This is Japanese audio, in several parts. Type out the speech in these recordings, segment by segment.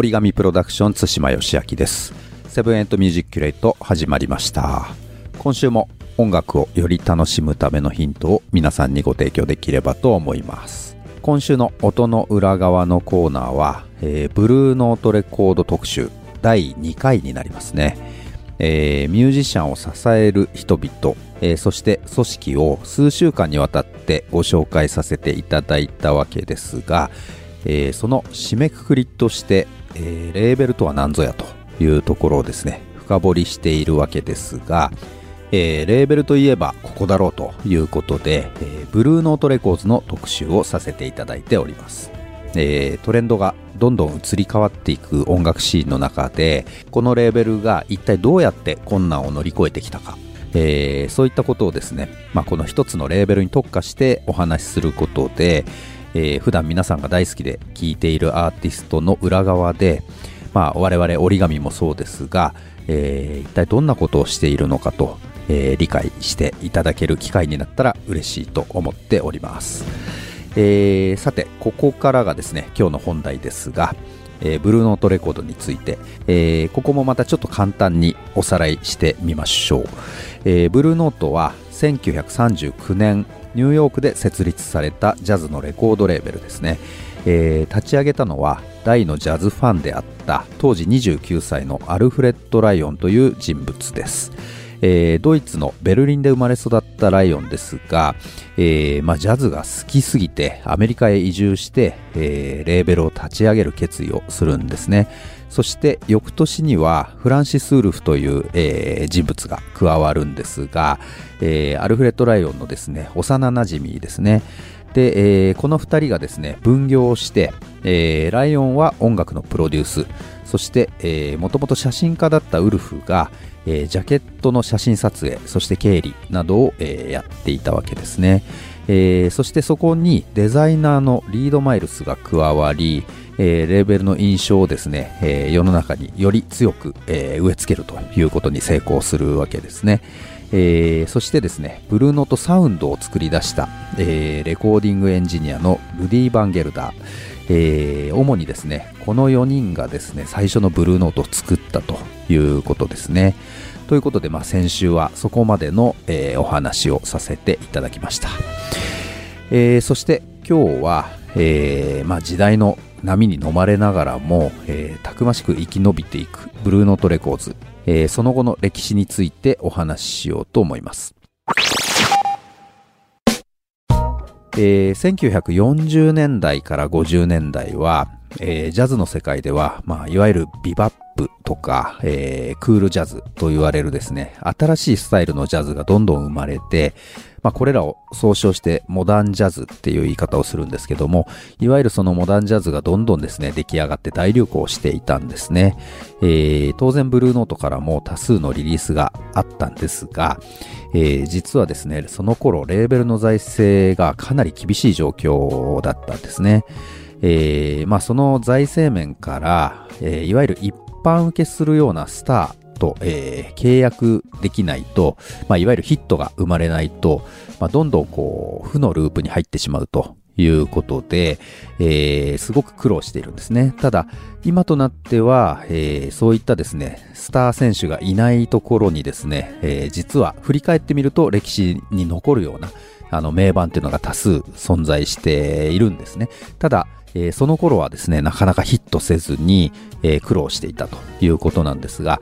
折り紙プロダクション対馬義明です。セブンエントミュージックキュレート始まりました。今週も音楽をより楽しむためのヒントを皆さんにご提供できればと思います。今週の音の裏側のコーナーは、えー、ブルーノートレコード特集第2回になりますね、えー、ミュージシャンを支える人々、えー、そして組織を数週間にわたってご紹介させていただいたわけですが、えー、その締めくくりとしてえー、レーベルとは何ぞやというところをですね深掘りしているわけですが、えー、レーベルといえばここだろうということで、えー、ブルーノートレコーズの特集をさせていただいております、えー、トレンドがどんどん移り変わっていく音楽シーンの中でこのレーベルが一体どうやって困難を乗り越えてきたか。えー、そういったことをですね、まあ、この一つのレーベルに特化してお話しすることで、えー、普段皆さんが大好きで聴いているアーティストの裏側で、まあ、我々折り紙もそうですが、えー、一体どんなことをしているのかと、えー、理解していただける機会になったら嬉しいと思っております、えー、さてここからがですね今日の本題ですが、えー、ブルーノートレコードについて、えー、ここもまたちょっと簡単におさらいしてみましょう、えー、ブルーノートは1939年ニューヨークで設立されたジャズのレコードレーベルですね、えー、立ち上げたのは大のジャズファンであった当時29歳のアルフレッド・ライオンという人物です、えー、ドイツのベルリンで生まれ育ったライオンですが、えーまあ、ジャズが好きすぎてアメリカへ移住して、レーベルを立ち上げる決意をするんですね。そして翌年にはフランシス・ウルフという、えー、人物が加わるんですが、えー、アルフレッド・ライオンのですね幼なじみですね。で、えー、この2人がですね分業をして、ライオンは音楽のプロデュース。そしてもともと写真家だったウルフが、ジャケットの写真撮影そして経理などを、やっていたわけですね、えー、そしてそこにデザイナーのリード・マイルスが加わり、えー、レーベルの印象をですね、えー、世の中により強く、え、植え付けるということに成功するわけですね。え、そしてですね、ブルーノートサウンドを作り出した、え、レコーディングエンジニアのルディ・バンゲルダー、え、主にですね、この4人がですね、最初のブルーノートを作ったということですね。ということで、まあ、先週はそこまでの、え、お話をさせていただきました。えー、そして今日は、えーまあ、時代の波に飲まれながらも、えー、たくましく生き延びていくブルーノートレコーズ、えー、その後の歴史についてお話ししようと思います。えー、1940年代から50年代は、えー、ジャズの世界では、まあ、いわゆるビバップとか、えー、クールジャズと言われるですね、新しいスタイルのジャズがどんどん生まれて、まあ、これらを総称してモダンジャズっていう言い方をするんですけども、いわゆるそのモダンジャズがどんどんですね、出来上がって大流行していたんですね。えー、当然ブルーノートからも多数のリリースがあったんですが、えー、実はですね、その頃レーベルの財政がかなり厳しい状況だったんですね。えー、まあその財政面から、えー、いわゆる一般受けするようなスター、と、えー、契約できないと、まあ、いわゆるヒットが生まれないと、まあ、どんどんこう、負のループに入ってしまうということで、えー、すごく苦労しているんですね。ただ、今となっては、えー、そういったですね、スター選手がいないところにですね、えー、実は振り返ってみると歴史に残るような、あの、名盤っていうのが多数存在しているんですね。ただ、えー、その頃はですね、なかなかヒットせずに、えー、苦労していたということなんですが、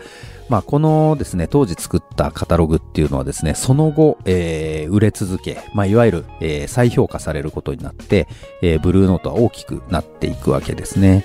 まあ、このですね、当時作ったカタログっていうのはですね、その後、えー、売れ続け、まあ、いわゆる、えー、再評価されることになって、えー、ブルーノートは大きくなっていくわけですね。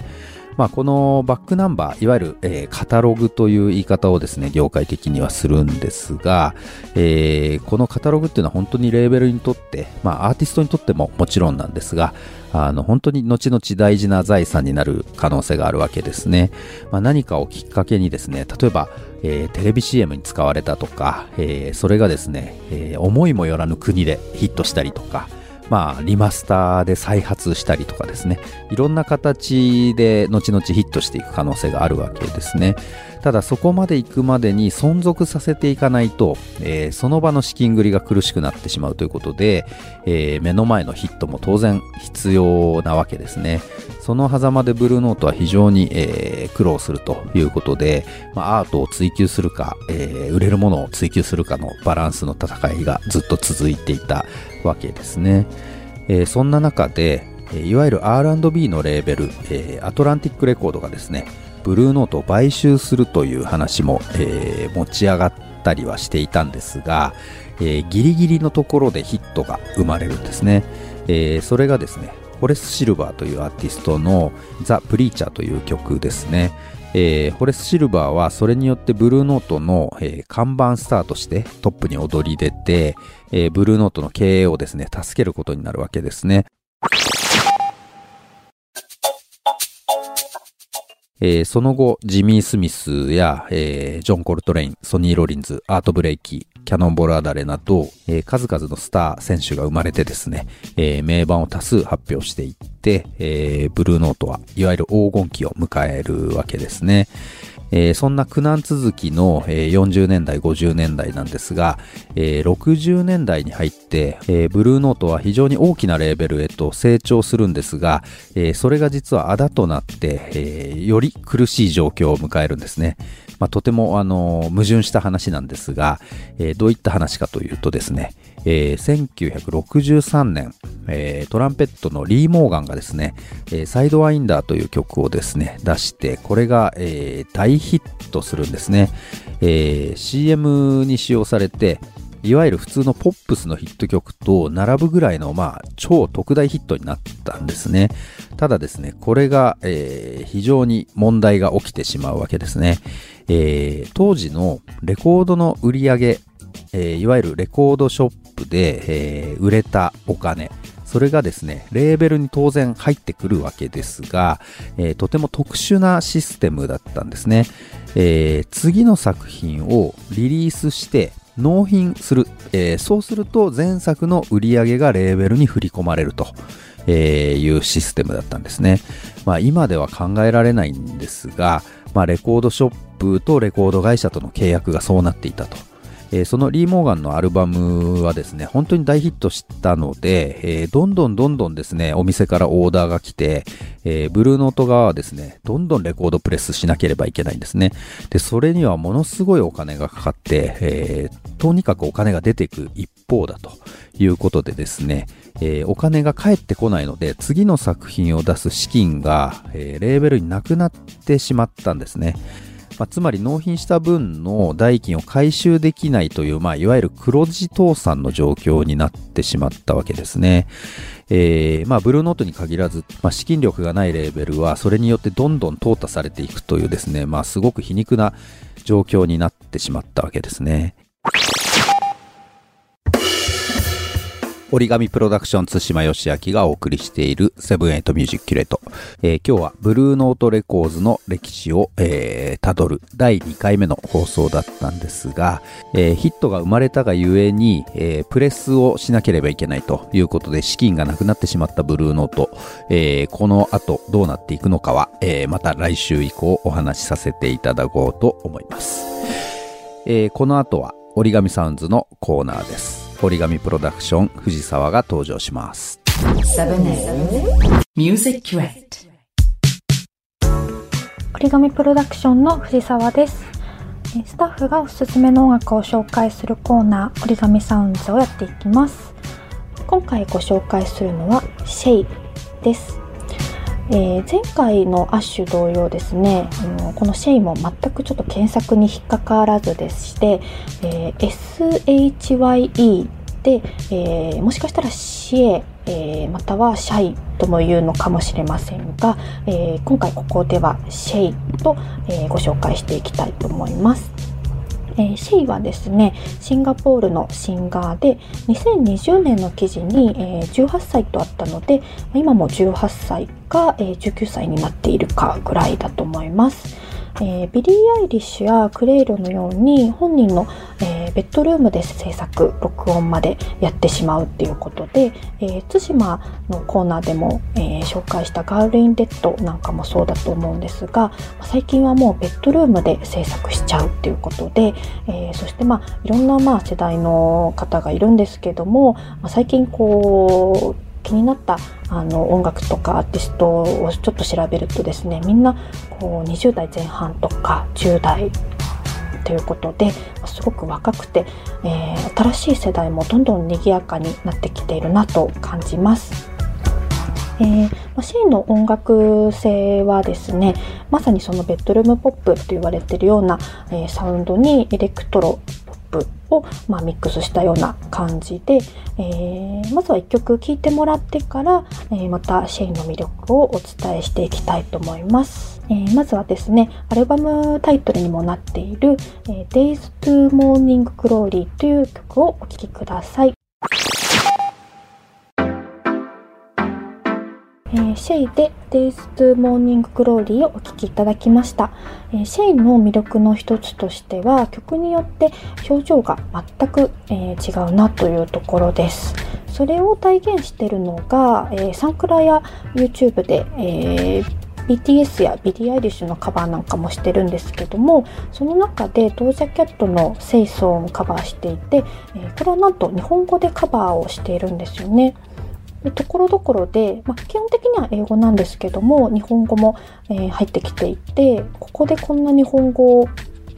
まあ、このバックナンバー、いわゆる、えー、カタログという言い方をですね、業界的にはするんですが、えー、このカタログっていうのは本当にレーベルにとって、まあ、アーティストにとってももちろんなんですが、あの、本当に後々大事な財産になる可能性があるわけですね。まあ、何かをきっかけにですね、例えば、えー、テレビ CM に使われたとか、え、それがですね、え、思いもよらぬ国でヒットしたりとか、まあ、リマスターで再発したりとかですね、いろんな形で後々ヒットしていく可能性があるわけですね。ただそこまで行くまでに存続させていかないと、えー、その場の資金繰りが苦しくなってしまうということで、えー、目の前のヒットも当然必要なわけですね。その狭間でブルーノートは非常に、えー、苦労するということで、まあ、アートを追求するか、え売れるものを追求するかのバランスの戦いがずっと続いていたわけですね。えそんな中で、いわゆる R&B のレーベル、えアトランティックレコードがですね、ブルーノートを買収するという話も、えー、持ち上がったりはしていたんですが、えー、ギリギリのところでヒットが生まれるんですね、えー、それがですねホレス・シルバーというアーティストのザ・プリーチャーという曲ですね、えー、ホレス・シルバーはそれによってブルーノートの、えー、看板スターとしてトップに躍り出て、えー、ブルーノートの経営をですね助けることになるわけですね。えー、その後、ジミー・スミスや、えー、ジョン・コルトレイン、ソニー・ロリンズ、アート・ブレイキー、キャノンボール・アダレイなど、えー、数々のスター選手が生まれてですね、えー、名盤を多数発表していって、えー、ブルーノートはいわゆる黄金期を迎えるわけですね。え、そんな苦難続きの、えー、40年代、50年代なんですが、えー、60年代に入って、え、ブルーノートは非常に大きなレーベルへと成長するんですが、え、それが実はあだとなって、え、より苦しい状況を迎えるんですね。まあ、とても、あの矛盾した話なんですが、えー、どういった話かというとですね、えー、1963年、えー、トランペットのリー・モーガンがですね、えー、サイドワインダーという曲をですね、出して、これが、えー、大ヒットするんですね。えー、CM に使用されて、いわゆる普通のポップスのヒット曲と並ぶぐらいの、まあ、超特大ヒットになったんですね。ただですね、これが、えー、非常に問題が起きてしまうわけですね。えー、当時のレコードの売り上げ、えー、いわゆるレコードショップで、えー、売れたお金、それがですね、レーベルに当然入ってくるわけですが、えー、とても特殊なシステムだったんですね。えー、次の作品をリリースして納品する、えー、そうすると前作の売り上げがレーベルに振り込まれると。えいうシステムだったんですね。まあ今では考えられないんですが、まあレコードショップとレコード会社との契約がそうなっていたと。え、そのリー・モーガンのアルバムはですね、本当に大ヒットしたので、え、どんどんどんどんですね、お店からオーダーが来て、え、ブルーノート側はですね、どんどんレコードプレスしなければいけないんですね。で、それにはものすごいお金がかかって、えとにかくお金が出ていく一方だということでですね、えお金が返ってこないので、次の作品を出す資金が、えレーベルになくなってしまったんですね。まあ、つまり納品した分の代金を回収できないという、まあ、いわゆる黒字倒産の状況になってしまったわけですね。えー、まあ、ブルーノートに限らず、まあ、資金力がないレーベルは、それによってどんどん淘汰されていくというですね、まあ、すごく皮肉な状況になってしまったわけですね。 origami プロダクション対馬芳昭がお送りしているセブンエイトミュージックキュレート。えー、今日はブルーノートレコーズの歴史を、えー、辿る第2回目の放送だったんですが、えー、ヒットが生まれたがゆえに、えー、プレスをしなければいけないということで資金がなくなってしまったブルーノート。えー、この後どうなっていくのかは、えー、また来週以降お話しさせていただこうと思います。えー、この後は折り紙サウンズのコーナーです。折り紙プロダクション藤沢が登場します。折り紙プロダクションの藤沢です。スタッフがおすすめの音楽を紹介するコーナー折り紙サウンズをやっていきます。今回ご紹介するのはシェイです。えー、前回のアッシュ同様ですね、あのこのシェイも全くちょっと検索に引っかからずでして、えー、SHYE で、えー、もしかしたらシエえー、またはシャイとも言うのかもしれませんが、えー、今回ここではシェイと、えー、ご紹介していきたいと思います。えー、 Shye はですねシンガポールのシンガーで2020年の記事に、えー、18歳とあったので今も18歳か、えー、19歳になっているかぐらいだと思います。えー、ビリー・アイリッシュやクレイロのように本人の、えー、ベッドルームで制作録音までやってしまうっていうことで、えー、対馬のコーナーでも、え紹介したガール・イン・レッドなんかもそうだと思うんですが最近はもうベッドルームで制作しちゃうっていうことで、えそしてまあいろんなまあ世代の方がいるんですけども、ま、最近こう気になったあの音楽とかアーティストをちょっと調べるとですねみんなこう20代前半とか10代ということですごく若くて、えー、新しい世代もどんどん賑やかになってきているなと感じます。えー、ま Shye の音楽性はですねまさにそのベッドルームポップと言われてるような、えー、サウンドにエレクトロポップを、まあ、ミックスしたような感じで、えー、まずは1曲聴いてもらってから、えー、また Shye の魅力をお伝えしていきたいと思います。えー、まずはですね、アルバムタイトルにもなっている、え Days to Morning Glory という曲をお聴きください。えー、 Shye で Days to Morning Glory をお聴きいただきました、えー、 Shye の魅力の一つとしては曲によって表情が全く、えー、違うなというところですそれを体現しているのが、えー、サンクラや YouTube で、えー BTS やビリー・アイリッシュのカバーなんかもしてるんですけどもその中でドージャキャットの「Say So」をカバーしていて、え、これはなんと日本語でカバーをしているんですよね。ところどころで、まあ、基本的には英語なんですけども日本語も、えー、入ってきていてここでこんな日本語を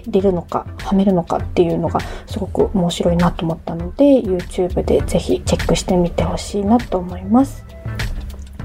入れるのかはめるのかっていうのがすごく面白いなと思ったので YouTube でぜひチェックしてみてほしいなと思います。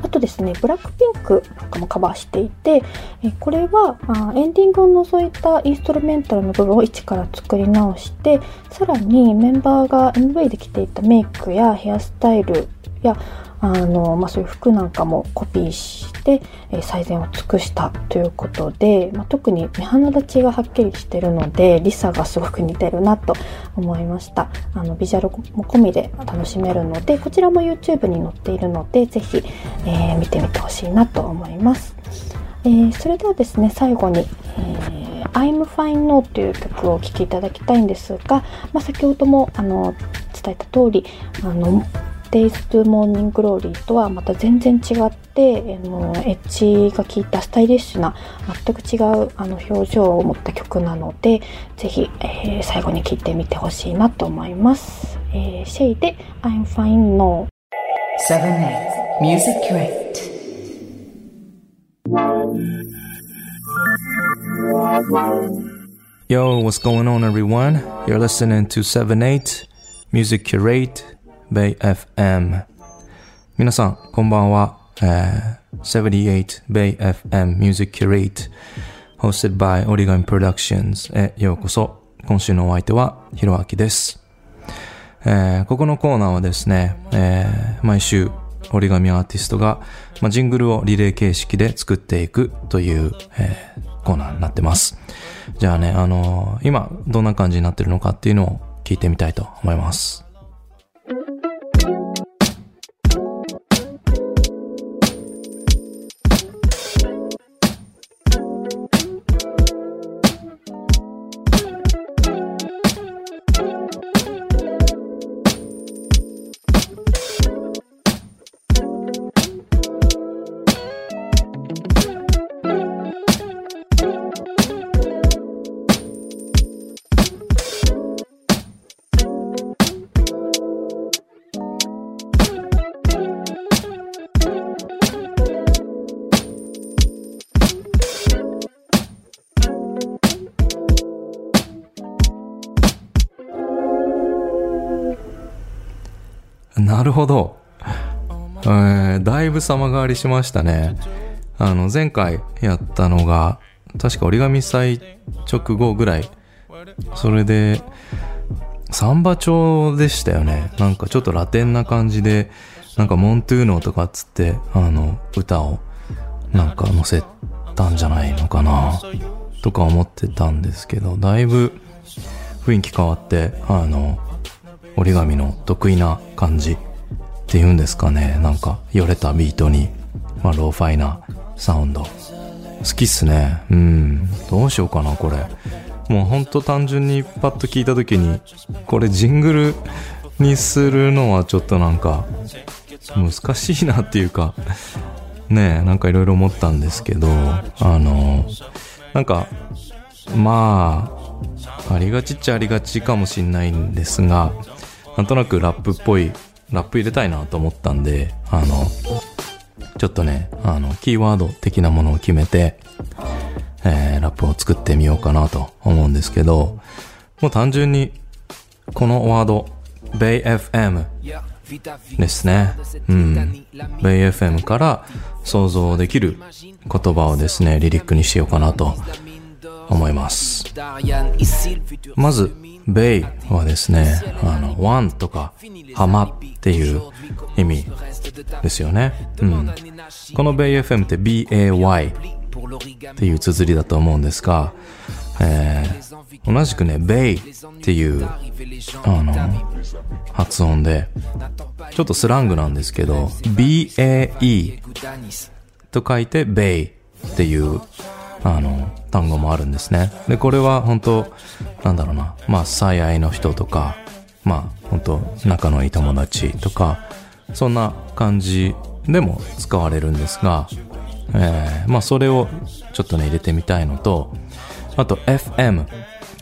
あとですね、ブラックピンクなんかもカバーしていて、えこれはあエンディングを除いたインストルメンタルの部分を一から作り直して、さらにメンバーが MV で着ていたメイクやヘアスタイルやあの、まあ、そういう服なんかもコピーして、え、最善を尽くしたということで、まあ、特に目鼻立ちがはっきりしてるのでリサがすごく似てるなと思いました。あのビジュアルも込みで楽しめるのでこちらも YouTube に載っているのでぜひ、えー、見てみてほしいなと思います、えー、それではですね最後に、え I'm Fine No という曲をお聴きいただきたいんですが、まあ、先ほどもあの伝えた通りあの Days to Morning Glory とはまた全然違って、あのエッジが効いたスタイリッシュな全く違うあの表情を持った曲なのでぜひ、えー、最後に聴いてみてほしいなと思います。えー、シェイで I'm Fine No 7 Music Crate Yo, what's going on everyone? You're listening to 7-8 Music Curate Bay FM 皆さんこんばんは、えー、78 Bay FM Music Curate hosted by Origami Productions へようこそ今週のお相手はひろあきです、えー、ここのコーナーはですね、えー、毎週折り紙アーティストが、まあ、ジングルをリレー形式で作っていくという、えー、コーナーになってます。じゃあね、あのー、今どんな感じになってるのかっていうのを聞いてみたいと思います。様変わりしました。ね。あの、前回やった。のが、確か折り紙祭直後ぐらい。それで、サンバ調でした。よね。なんかちょっとラテンな感じで、なんかモントゥーノとかっつって、あの、歌をなんか載せた。んじゃないのかな、とか思ってた。んですけど、だいぶ雰囲気変わって、あの、折り紙の得意な感じていうんですかね。なんか、よれたビートに、まあ、ローファイなサウンド。好きっすね。うん。どうしようかな、これ。もうほんと単純にパッと聞いた時に、これジングルにするのはちょっとなんか、難しいなっていうか、ねえ、なんかいろいろ思ったんですけど、あの、なんか、まあ、ありがちっちゃありがちかもしんないんですが、なんとなくラップっぽい、ラップ入れたいなと思ったんで、あの、ちょっとね、あの、キーワード的なものを決めて、えー、ラップを作ってみようかなと思うんですけど、もう単純に、このワード、BayFM ですね。うん。BayFM から想像できる言葉をですね、リリックにしようかなと思います。まず、ベイはですね、あの、ワンとか、浜っていう意味ですよね。うん。このベイ FM って BAY っていう綴りだと思うんですが、えー、同じくね、ベイっていう、あの、発音で、ちょっとスラングなんですけど、BAE と書いてベイっていう、あの、単語もあるんですね。で、これは本当なんだろうな、まあ、最愛の人とか、まあ、本当仲のいい友達とか、そんな感じでも使われるんですが、えー、まあ、それをちょっとね、入れてみたいのと、あと FM。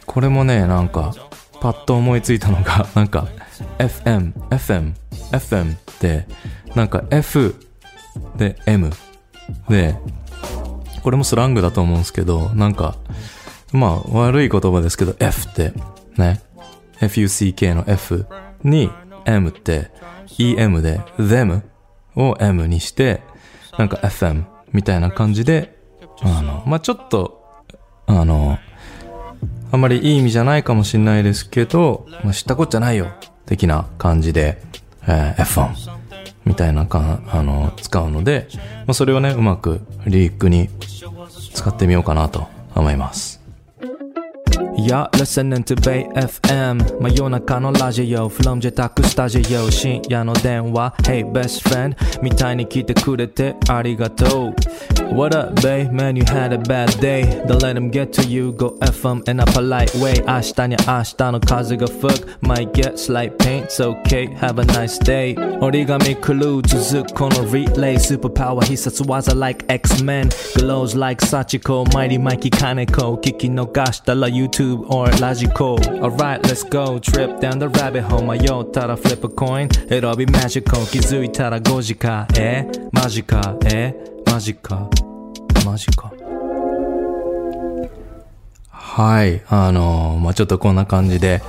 これもね、なんか、パッと思いついたのが、なんか、FM、FM、FM って、なんか F で M で、これもスラングだと思うんですけど、なんか、まあ、悪い言葉ですけど、F って、ね、FUCK の F に M って EM で them を M にして、なんか FM みたいな感じで、あの、まあ、ちょっと、あの、あんまりいい意味じゃないかもしれないですけど、まあ、知ったこっちゃないよ、的な感じで、えー F1 みたいなか、あの、使うので、まあ、それをね、うまくリリックに使ってみようかなと思います。You're listening to Bay FM 真夜中のラジオ From 自宅スタジオ深夜の電話 Hey best friend みたいに来てくれてありがとう What up babe man you had a bad day Don't let them get to you Go FM in a polite way 明日に明日の風が吹く Might get slight pain It's okay Have a nice day 折り紙クルー続くこのリレースーパーパワー必殺技 like X-Men Glows like Sachiko Mighty Mikey Kaneko 聞き逃したら YouTube Or ラジコ Alright let's go. Trip down the rabbit hole. 迷ったら flip a coin. It'll be magical. 気づいたら5時かえマジかえマジかマジかはい。あのーまあ、ちょっとこんな感じで、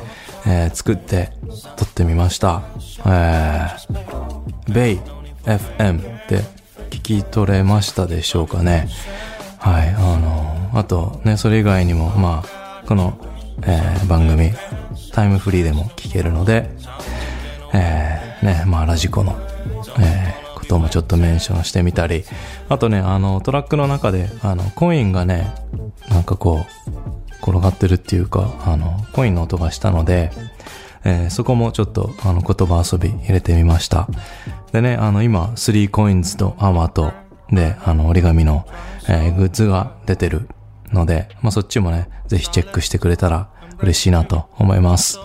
えー作って撮ってみました。えー、ベイ FM って聞き取れましたでしょうかね。はい。あのーあとね、それ以外にも、まあ、この、えー番組、タイムフリーでも聞けるので、えーね、まあ、ラジコの、えーこともちょっとメンションしてみたり、あとね、あの、トラックの中で、あの、コインがね、なんかこう、転がってるっていうか、あの、コインの音がしたので、えーそこもちょっと、あの、言葉遊び入れてみました。でね、あの、今、3コインズとアマと、で、あの、折り紙の、えーグッズが出てるので、まあ、そっちもね、ぜひチェックしてくれたら嬉しいなと思います。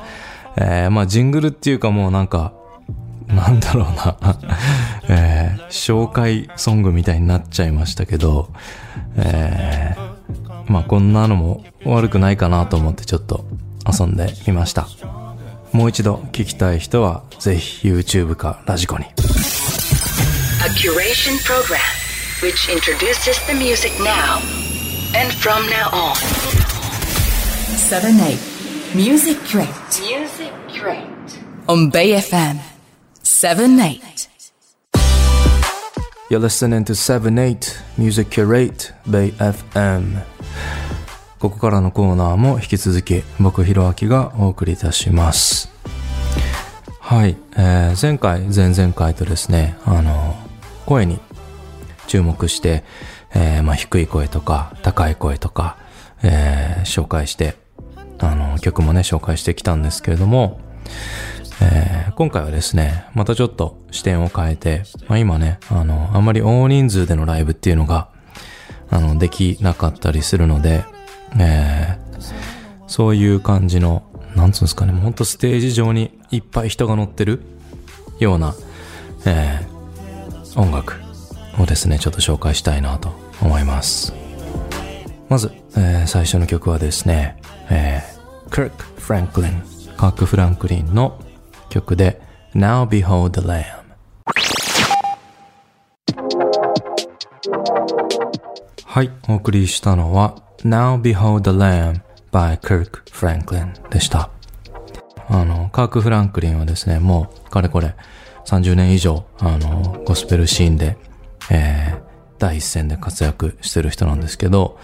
えーまあ、ジングルっていうかもうなんか、なんだろうな、えー紹介ソングみたいになっちゃいましたけど、えーまあこんなのも悪くないかなと思ってちょっと遊んでみました。もう一度聞きたい人はぜひ YouTube かラジコに。A curation program which introduces the music now and from now on. 7 8 Music Crate Music Crate. on Bay FM 7 8 You're listening to 78 Music Curate Bay FM ここからのコーナーも引き続き僕ひろあきがお送りいたしますはい、えー前回、前々回とですね、あの、声に注目して、えーまあ、低い声とか、高い声とか、えー紹介して、あの、曲もね、紹介してきたんですけれども、えー今回はですね、またちょっと視点を変えて、まあ、今ね、あの、あんまり大人数でのライブっていうのが、あの、できなかったりするので、えーそういう感じの、なんつうんですかね、もうほんとステージ上にいっぱい人が乗ってるような、えー音楽をですね、ちょっと紹介したいなと思います。まず、えー最初の曲はですね、えー、Kirk Franklin、カーク・フランクリンの曲で Now Behold the Lamb。はい、お送りしたのは Now Behold the Lamb by Kirk Franklin でした。あの、カーク・フランクリンはですね、もう、かれこれ、30年以上、あの、ゴスペルシーンで、えー、第一線で活躍してる人なんですけど、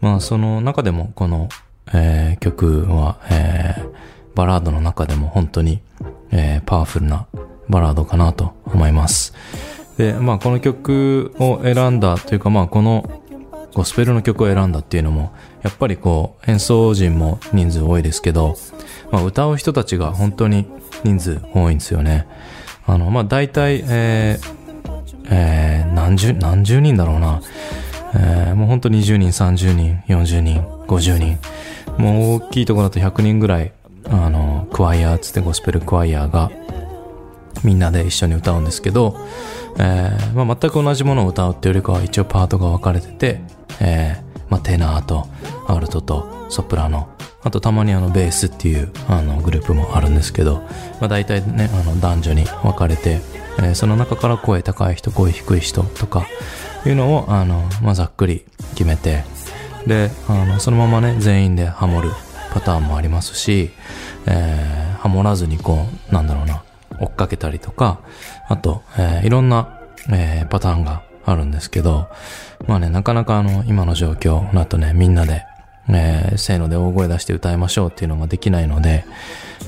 まあ、その中でも、この、えー曲は、えーバラードの中でも本当に、えーパワフルなバラードかなと思います。で、まあ、この曲を選んだというか、まあ、このゴスペルの曲を選んだっていうのも、やっぱりこう、演奏陣も人数多いですけど、まあ、歌う人たちが本当に人数多いんですよね。あの、まあ、大体、えーえー何十、何十人だろうな。えーもう本当に20人、30人、40人、50人。もう大きいところだと100人ぐらい、あの、クワイヤーつってゴスペルクワイヤーが、みんなで一緒に歌うんですけど、えーまあ、全く同じものを歌うっていうよりかは一応パートが分かれてて、えーまあ、テナーとアルトとソプラノ、あとたまにあのベースっていうあのグループもあるんですけど、まあ、大体ね、あの男女に分かれて、えーその中から声高い人、声低い人とかいうのをあの、まあ、ざっくり決めて、で、あの、そのままね、全員でハモるパターンもありますし、えーハモらずにこう、なんだろうな、追っかけたりとか、あと、えーいろんな、えーパターンがあるんですけど、まあね、なかなかあの、今の状況だとね、みんなで、えーせーので大声出して歌いましょうっていうのができないので、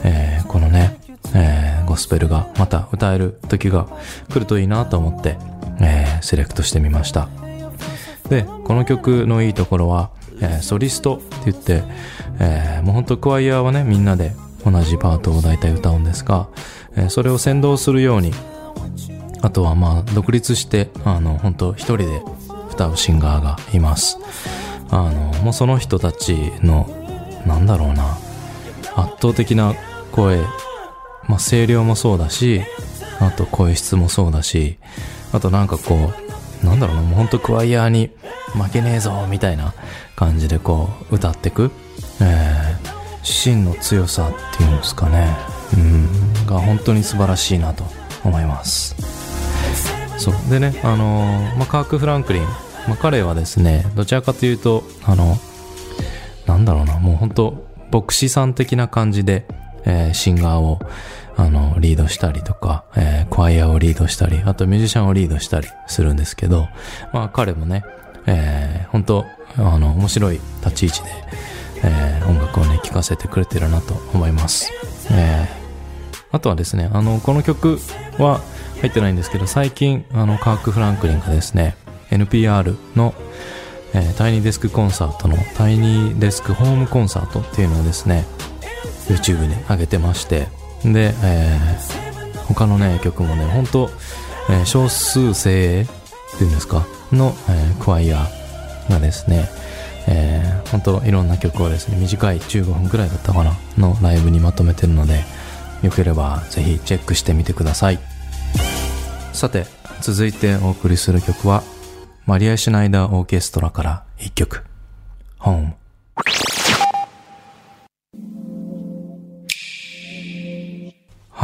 えーこのね、えーゴスペルがまた歌える時が来るといいなと思って、えーセレクトしてみました。で、この曲のいいところは、えーソリストって言って、えーもうほんとクワイヤーはね、みんなで同じパートを大体歌うんですが、えーそれを先導するように、あとはまあ、独立して、あの、本当一人で歌うシンガーがいます。あの、もうその人たちの、なんだろうな、圧倒的な声、まあ、声量もそうだし、あと声質もそうだし、あとなんかこう、なんだろうな、もうほんとクワイヤーに負けねえぞ、みたいな感じでこう、歌ってく。えー、芯の強さっていうんですかね。うん、が本当に素晴らしいなと思います。そう。でね、あのーまあ、カーク・フランクリン。まあ、彼はですね、どちらかというと、あの、なんだろうな、もう本当牧師さん的な感じで、えーシンガーを、あの、リードしたりとか、えークワイヤーをリードしたり、あとミュージシャンをリードしたりするんですけど、まあ彼もね、えー本当あの、面白い立ち位置で、えー音楽をね、聴かせてくれてるなと思います。えーあとはですね、あの、この曲は入ってないんですけど、最近、あの、カーク・フランクリンがですね、NPR の、えータイニーデスクコンサートの、タイニーデスクホームコンサートっていうのをですね、YouTube に上げてまして、で、えー他のね、曲もね、本当えー少数精鋭っていうんですか、の、えークワイヤーがですね、えー、本当いろんな曲をですね、短い15分くらいだったかな、のライブにまとめてるので、よければぜひチェックしてみてください。さて、続いてお送りする曲は、マリア・シュナイダーオーケストラから一曲、Home。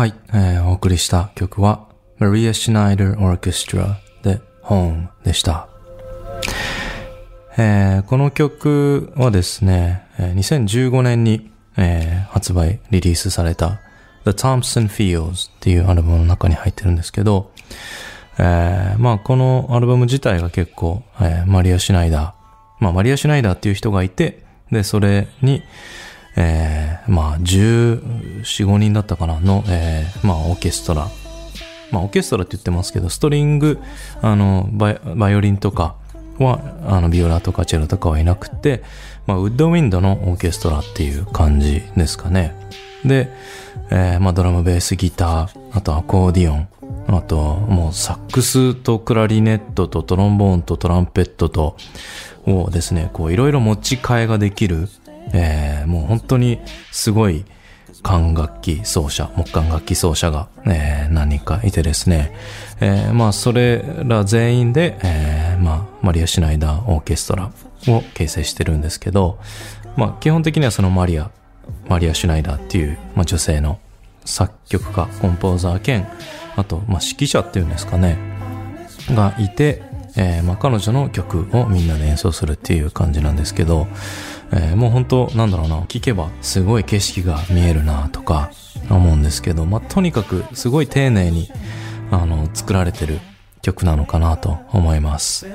はい、えーお送りした曲は、マリア・シュナイダーオーケストラで Home でした。えーこの曲はですね、2015年に、えー発売、リリースされた The Thompson Fields っていうアルバムの中に入ってるんですけど、えーまあこのアルバム自体が結構、えーマリア・シュナイダー、まあマリア・シュナイダーっていう人がいて、で、それに、えー、まあ、14、5人だったかなの、えー、まあ、オーケストラ。まあ、オーケストラって言ってますけど、ストリング、あの、バイオリンとかは、あの、ビオラとかチェロとかはいなくて、まあ、ウッドウィンドのオーケストラっていう感じですかね。で、えー、まあ、ドラム、ベース、ギター、あとアコーディオン、あと、もうサックスとクラリネットとトロンボーンとトランペットと、をですね、こういろいろ持ち替えができる、えー、もう本当にすごい管楽器奏者、木管楽器奏者が、えー、何人かいてですね、えー、まあそれら全員で、えー、まあマリア・シュナイダーオーケストラを形成してるんですけど、まあ基本的にはそのマリア、マリア・シュナイダーっていう、まあ、女性の作曲家、コンポーザー兼、あと、まあ指揮者っていうんですかね、がいて、えー、まあ彼女の曲をみんなで演奏するっていう感じなんですけど、えー、もう本当なんだろうな、聞けばすごい景色が見えるなとか思うんですけど、まあとにかくすごい丁寧に、あの、作られてる曲なのかなと思います。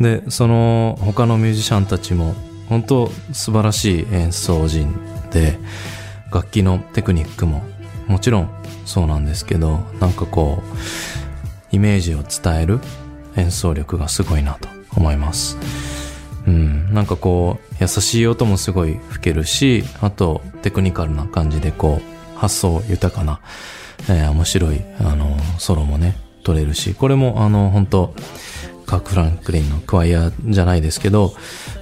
で、その他のミュージシャンたちも本当素晴らしい演奏人で、楽器のテクニックももちろんそうなんですけど、なんかこう、イメージを伝える演奏力がすごいなと思います。うん、なんかこう、優しい音もすごい吹けるし、あとテクニカルな感じでこう、発想豊かな、えー、面白い、あの、ソロもね、取れるし、これもあの、本当カーク・フランクリンのクワイアじゃないですけど、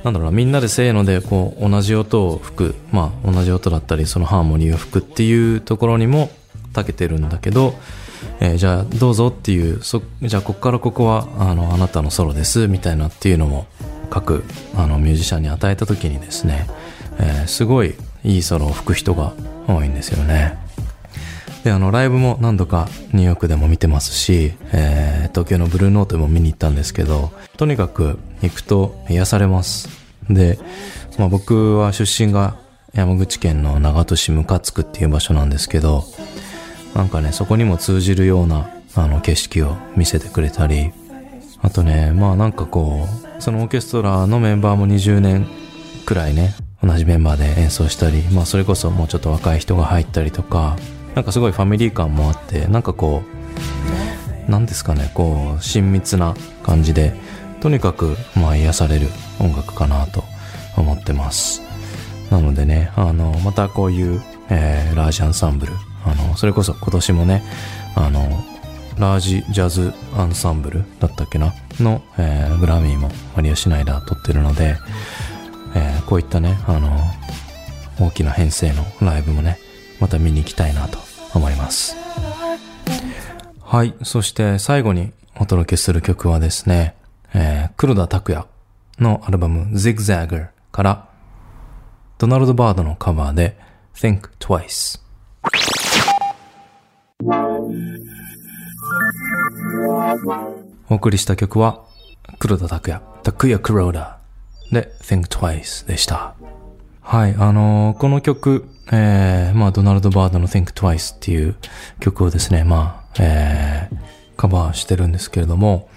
なんだろうな、みんなでせーので、こう、同じ音を吹く、まあ、同じ音だったり、そのハーモニーを吹くっていうところにも、長けてるんだけど、えー、じゃあどうぞっていうそじゃあここからここはあのあなたのソロですみたいなっていうのも各あのミュージシャンに与えた時にですね、えー、すごいいいソロを吹く人が多いんですよね。であのライブも何度かニューヨークでも見てますし、えー、東京のブルーノートでも見に行ったんですけどとにかく行くと癒されます。で、まあ、僕は出身が山口県の長門市向津っていう場所なんですけどなんかね、そこにも通じるような、あの、景色を見せてくれたり、あとね、まあなんかこう、そのオーケストラのメンバーも20年くらいね、同じメンバーで演奏したり、まあそれこそもうちょっと若い人が入ったりとか、なんかすごいファミリー感もあって、なんかこう、なんですかね、こう、親密な感じで、とにかく、まあ癒される音楽かなと思ってます。なのでね、あの、またこういう、えー、ラージアンサンブル、あの、それこそ今年もね、あの、ラージジャズアンサンブルだったっけな？の、えー、グラミーもマリア・シナイダー撮ってるので、えー、こういったね、あの、大きな編成のライブもね、また見に行きたいなと思います。はい。そして最後にお届けする曲はですね、えー、黒田拓也のアルバム Zigzagger からドナルド・バードのカバーで Think Twice お送りした曲は、黒田拓也、拓也クローダーで Think Twice でした。はい、あのー、この曲、えー、まあ、ドナルド・バードの Think Twice っていう曲をですね、まあ、えー、カバーしてるんですけれども、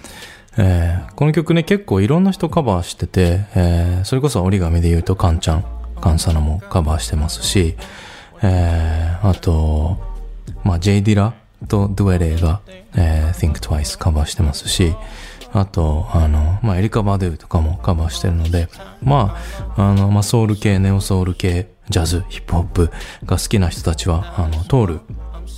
えー、この曲ね、結構いろんな人カバーしてて、えー、それこそ折り紙で言うとカンちゃん、カンサナもカバーしてますし、えー、あと、まあ、J ディラとドゥエレイが、えー、Think Twice カバーしてますし、あと、あの、まあ、エリカ・バドゥとかもカバーしてるので、まあ、あの、まあ、ソウル系、ネオソウル系、ジャズ、ヒップホップが好きな人たちは、あの、通る、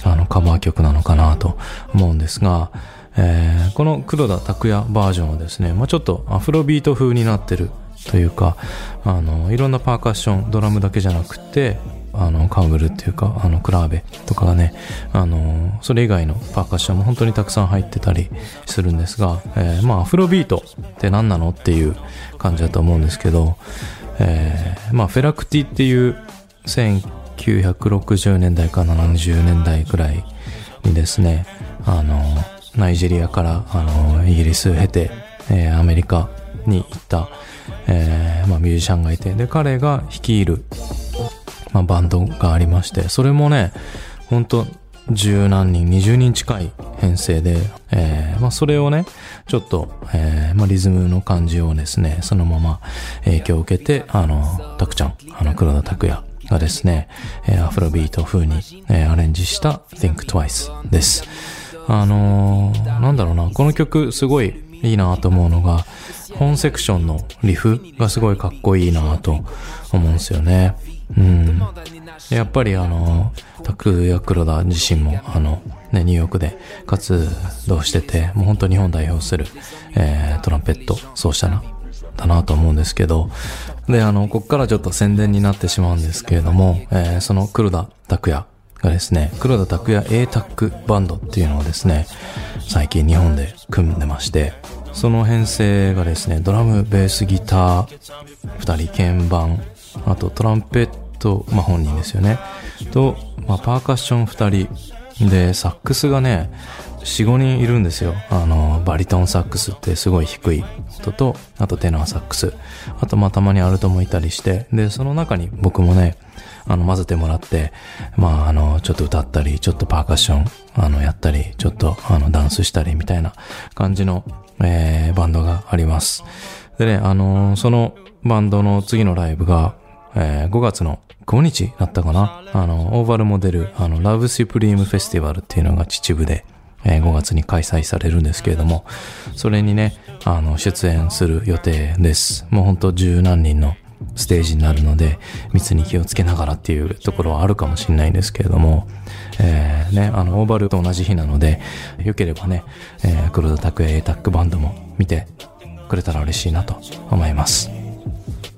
あの、カバー曲なのかなと思うんですが、えー、この黒田拓也バージョンはですね、まあ、ちょっとアフロビート風になってるというか、あの、いろんなパーカッション、ドラムだけじゃなくて、あの、カウブルっていうか、あの、クラーベとかがね、あの、それ以外のパーカッションも本当にたくさん入ってたりするんですが、えー、まあ、アフロビートって何なのっていう感じだと思うんですけど、えー、まあ、フェラクティっていう1960年代か70年代くらいにですね、あの、ナイジェリアから、あの、イギリス経て、えー、アメリカに行った、えー、まあ、ミュージシャンがいて、で、彼が率いる、まあ、バンドがありまして、それもね、ほんと十何人、二十人近い編成で、えー、まあそれをね、ちょっと、えー、まあリズムの感じをですね、そのまま影響を受けて、あの、たくちゃん、あの黒田拓也がですね、えーアフロビート風に、えーアレンジした Think Twice です。あのーなんだろうな、この曲すごいいいなと思うのが、本セクションのリフがすごいかっこいいなと思うんですよね。うん。やっぱりあの、タクヤクロダ自身もあの、ね、ニューヨークで活動してて、もう本当日本代表する、えートランペット奏者な、だなと思うんですけど、で、あの、こっからちょっと宣伝になってしまうんですけれども、えーその黒田拓也がですね、黒田拓也 A タックバンドっていうのをですね、最近日本で組んでまして、その編成がですね、ドラム、ベース、ギター、二人、鍵盤、あとトランペット、まあ、本人ですよね。と、まあ、パーカッション二人。で、サックスがね、4、5人いるんですよ。あの、バリトンサックスってすごい低い音と、あとテナーサックス。あと、まあ、たまにアルトもいたりして、で、その中に僕もね、あの、混ぜてもらって、まあ、あの、ちょっと歌ったり、ちょっとパーカッション、あの、やったり、ちょっと、あの、ダンスしたり、みたいな感じの、えー、バンドがあります。でね、あのそのバンドの次のライブが、えー5月の5日だったかなあの、オーバルモデル、あの、ラブシュプリームフェスティバルっていうのが秩父で、えー5月に開催されるんですけれども、それにね、あの、出演する予定です。もうほんと十何人のステージになるので、密に気をつけながらっていうところはあるかもしれないんですけれども、えーね、あの、オーバルと同じ日なので、よければね、えー黒田拓也 A タックバンドも見てくれたら嬉しいなと思います。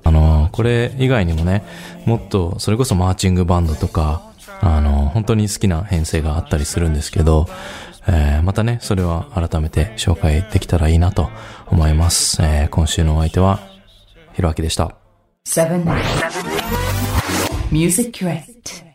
あの、これ以外にもね、もっと、それこそマーチングバンドとか、あの、本当に好きな編成があったりするんですけど、えーまたね、それは改めて紹介できたらいいなと思います。えー今週のお相手は、ひろあきでした。7 Music Crate.